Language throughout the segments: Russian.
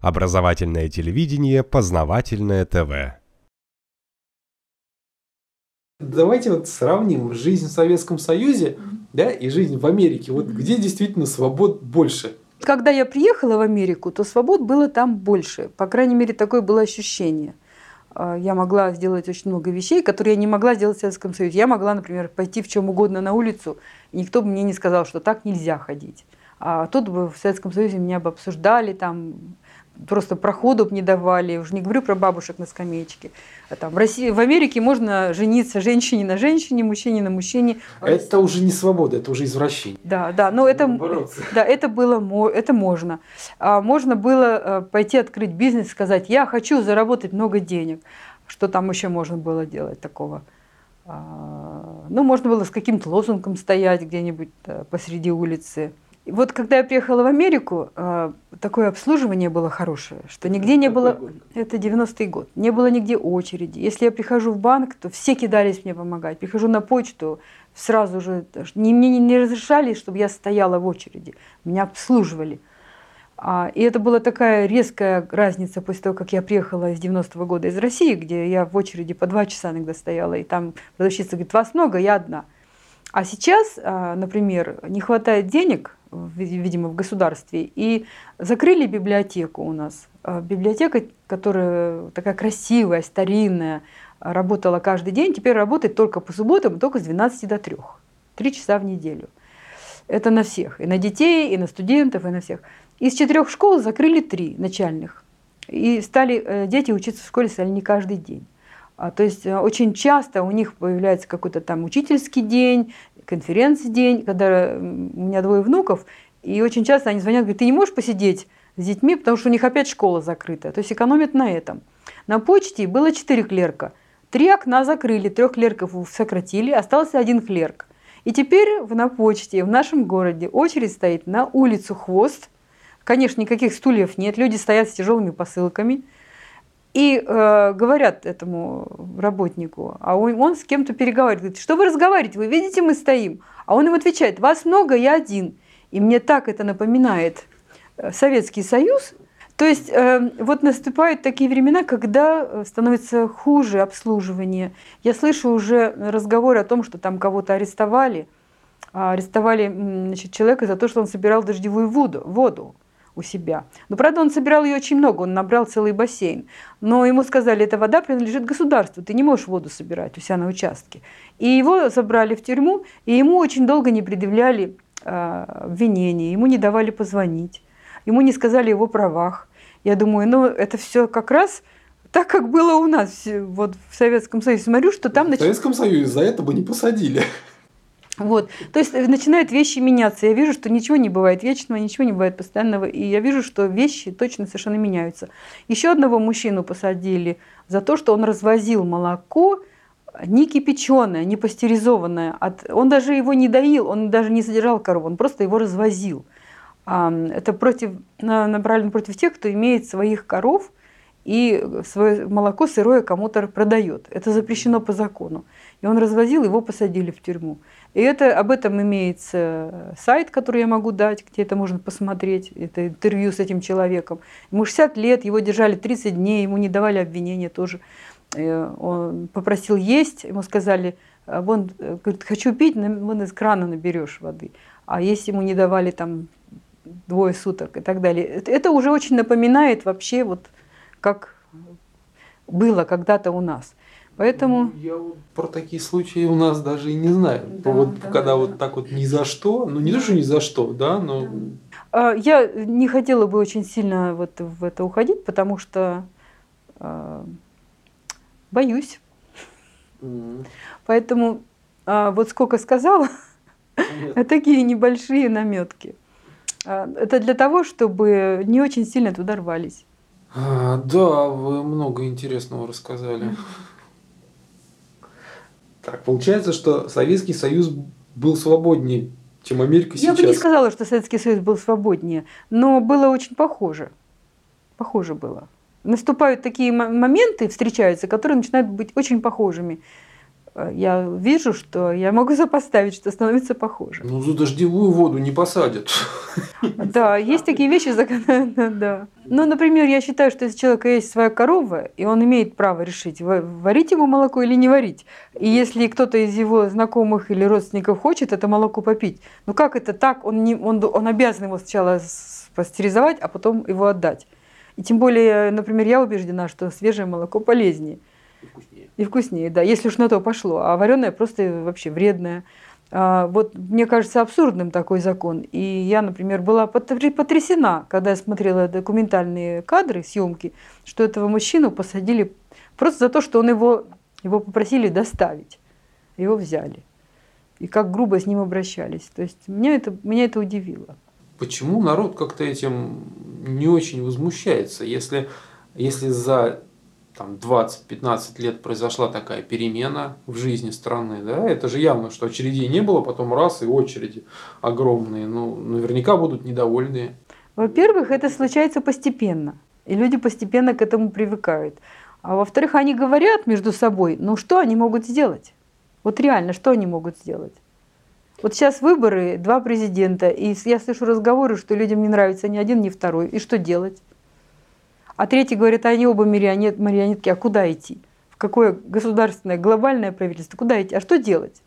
Образовательное телевидение, познавательное ТВ. Давайте вот сравним жизнь в Советском Союзе да, и жизнь в Америке. Вот где действительно свобод больше? Когда я приехала в Америку, то свобод было там больше. По крайней мере, такое было ощущение. А, я могла сделать очень много вещей, которые я не могла сделать в Советском Союзе. Я могла, например, пойти в чем угодно на улицу, и никто бы мне не сказал, что так нельзя ходить. А тут бы в Советском Союзе меня бы обсуждали, там, просто проходу не давали, уже не говорю про бабушек на скамеечке. А там, в, России, в Америке можно жениться женщине на женщине, мужчине на мужчине. Это уже не свобода, это уже извращение. Да, да, но это, да, это было, это можно. А можно было э, пойти открыть бизнес, сказать, я хочу заработать много денег. Что там еще можно было делать такого? А, ну, можно было с каким-то лозунгом стоять где-нибудь посреди улицы. Вот когда я приехала в Америку, а, такое обслуживание было хорошее, что нигде не было... Год? Это 90-й год. Не было нигде очереди. Если я прихожу в банк, то все кидались мне помогать. Прихожу на почту, сразу же... Мне не разрешали, чтобы я стояла в очереди. Меня обслуживали. А, и это была такая резкая разница после того, как я приехала из 90-го года из России, где я в очереди по два часа иногда стояла, и там продавщица говорит, вас много, я одна. А сейчас, а, например, не хватает денег, видимо, в государстве. И закрыли библиотеку у нас. А, библиотека, которая такая красивая, старинная, работала каждый день, теперь работает только по субботам, только с 12 до 3. Три часа в неделю. Это на всех. И на детей, и на студентов, и на всех. Из четырех школ закрыли три начальных. И стали э, дети учиться в школе стали не каждый день. А, то есть э, очень часто у них появляется какой-то там учительский день, конференц-день, когда у меня двое внуков, и очень часто они звонят, говорят, ты не можешь посидеть с детьми, потому что у них опять школа закрыта. То есть экономят на этом. На почте было четыре клерка. Три окна закрыли, трех клерков сократили, остался один клерк. И теперь на почте в нашем городе очередь стоит на улицу Хвост. Конечно, никаких стульев нет, люди стоят с тяжелыми посылками – и э, говорят этому работнику, а он, он с кем-то переговаривает, говорит, что вы разговариваете, вы видите, мы стоим. А он им отвечает, вас много, я один. И мне так это напоминает э, Советский Союз. То есть э, вот наступают такие времена, когда э, становится хуже обслуживание. Я слышу уже разговоры о том, что там кого-то арестовали. А арестовали значит, человека за то, что он собирал дождевую воду. воду у себя. Но, правда, он собирал ее очень много, он набрал целый бассейн. Но ему сказали, эта вода принадлежит государству, ты не можешь воду собирать у себя на участке. И его забрали в тюрьму, и ему очень долго не предъявляли э, обвинения, ему не давали позвонить, ему не сказали о его правах. Я думаю, ну это все как раз так, как было у нас вот в Советском Союзе. Смотрю, что там... В Советском Союзе за это бы не посадили. Вот. То есть начинают вещи меняться. Я вижу, что ничего не бывает вечного, ничего не бывает постоянного. И я вижу, что вещи точно совершенно меняются. Еще одного мужчину посадили за то, что он развозил молоко не кипяченое, не пастеризованное. Он даже его не доил, он даже не содержал корову, он просто его развозил. Это против, направлено против тех, кто имеет своих коров и свое молоко сырое кому-то продает. Это запрещено по закону. И он развозил, его посадили в тюрьму. И это, об этом имеется сайт, который я могу дать, где это можно посмотреть. Это интервью с этим человеком. Ему 60 лет, его держали 30 дней, ему не давали обвинения тоже. Э, он попросил есть, ему сказали, «А вон, говорит, хочу пить, вон из крана наберешь воды. А если ему не давали там двое суток и так далее. Это уже очень напоминает вообще вот как было когда-то у нас. Поэтому... Я вот про такие случаи у нас даже и не знаю. Да, вот да, когда да. вот так вот ни за что, ну не то, что ни за что, да, но... А, я не хотела бы очень сильно вот в это уходить, потому что э, боюсь. Mm. Поэтому э, вот сколько сказала, такие небольшие наметки. Это для того, чтобы не очень сильно туда рвались. А, да, вы много интересного рассказали. Так, получается, что Советский Союз был свободнее, чем Америка Я сейчас. Я бы не сказала, что Советский Союз был свободнее, но было очень похоже. Похоже было. Наступают такие моменты, встречаются, которые начинают быть очень похожими. Я вижу, что я могу сопоставить, что становится похоже. Ну, за дождевую воду не посадят. Да, есть такие вещи, да. Ну, например, я считаю, что если у человека есть своя корова, и он имеет право решить, варить ему молоко или не варить. И если кто-то из его знакомых или родственников хочет это молоко попить, ну как это так? Он, не, он, он обязан его сначала пастеризовать, а потом его отдать. И тем более, например, я убеждена, что свежее молоко полезнее. И вкуснее. И вкуснее, да, если уж на то пошло. А вареное просто вообще вредное. А, вот мне кажется абсурдным такой закон. И я, например, была потрясена, когда я смотрела документальные кадры, съемки, что этого мужчину посадили просто за то, что он его, его попросили доставить. Его взяли. И как грубо с ним обращались. То есть меня это, меня это удивило. Почему народ как-то этим не очень возмущается, если, если за там 20-15 лет произошла такая перемена в жизни страны, да, это же явно, что очередей не было, потом раз и очереди огромные, ну, наверняка будут недовольные. Во-первых, это случается постепенно, и люди постепенно к этому привыкают. А во-вторых, они говорят между собой, ну что они могут сделать? Вот реально, что они могут сделать? Вот сейчас выборы, два президента, и я слышу разговоры, что людям не нравится ни один, ни второй. И что делать? А третий говорит, они оба марионет, марионетки, а куда идти? В какое государственное, глобальное правительство? Куда идти? А что делать?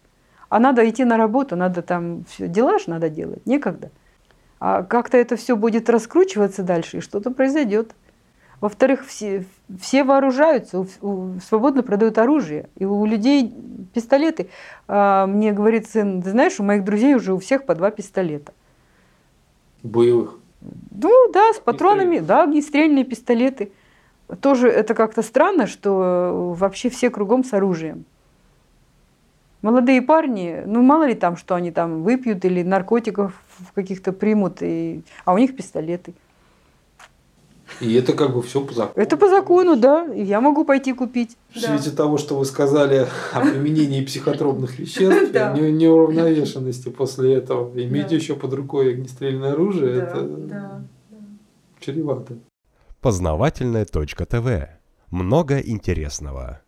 А надо идти на работу, надо там все, дела же надо делать, некогда. А как-то это все будет раскручиваться дальше, и что-то произойдет. Во-вторых, все, все вооружаются, у, у, свободно продают оружие. И у людей пистолеты. А, мне говорит сын, ты знаешь, у моих друзей уже у всех по два пистолета. Боевых? Ну да, с патронами, да, огнестрельные пистолеты. Тоже это как-то странно, что вообще все кругом с оружием. Молодые парни, ну мало ли там, что они там выпьют или наркотиков каких-то примут, и... а у них пистолеты. И это как бы все по закону. Это по закону, да. И я могу пойти купить. В свете да. того, что вы сказали о применении психотропных веществ, да. неуравновешенности после этого, иметь да. еще под рукой огнестрельное оружие, да. это да. чревато. Познавательная точка ТВ. Много интересного.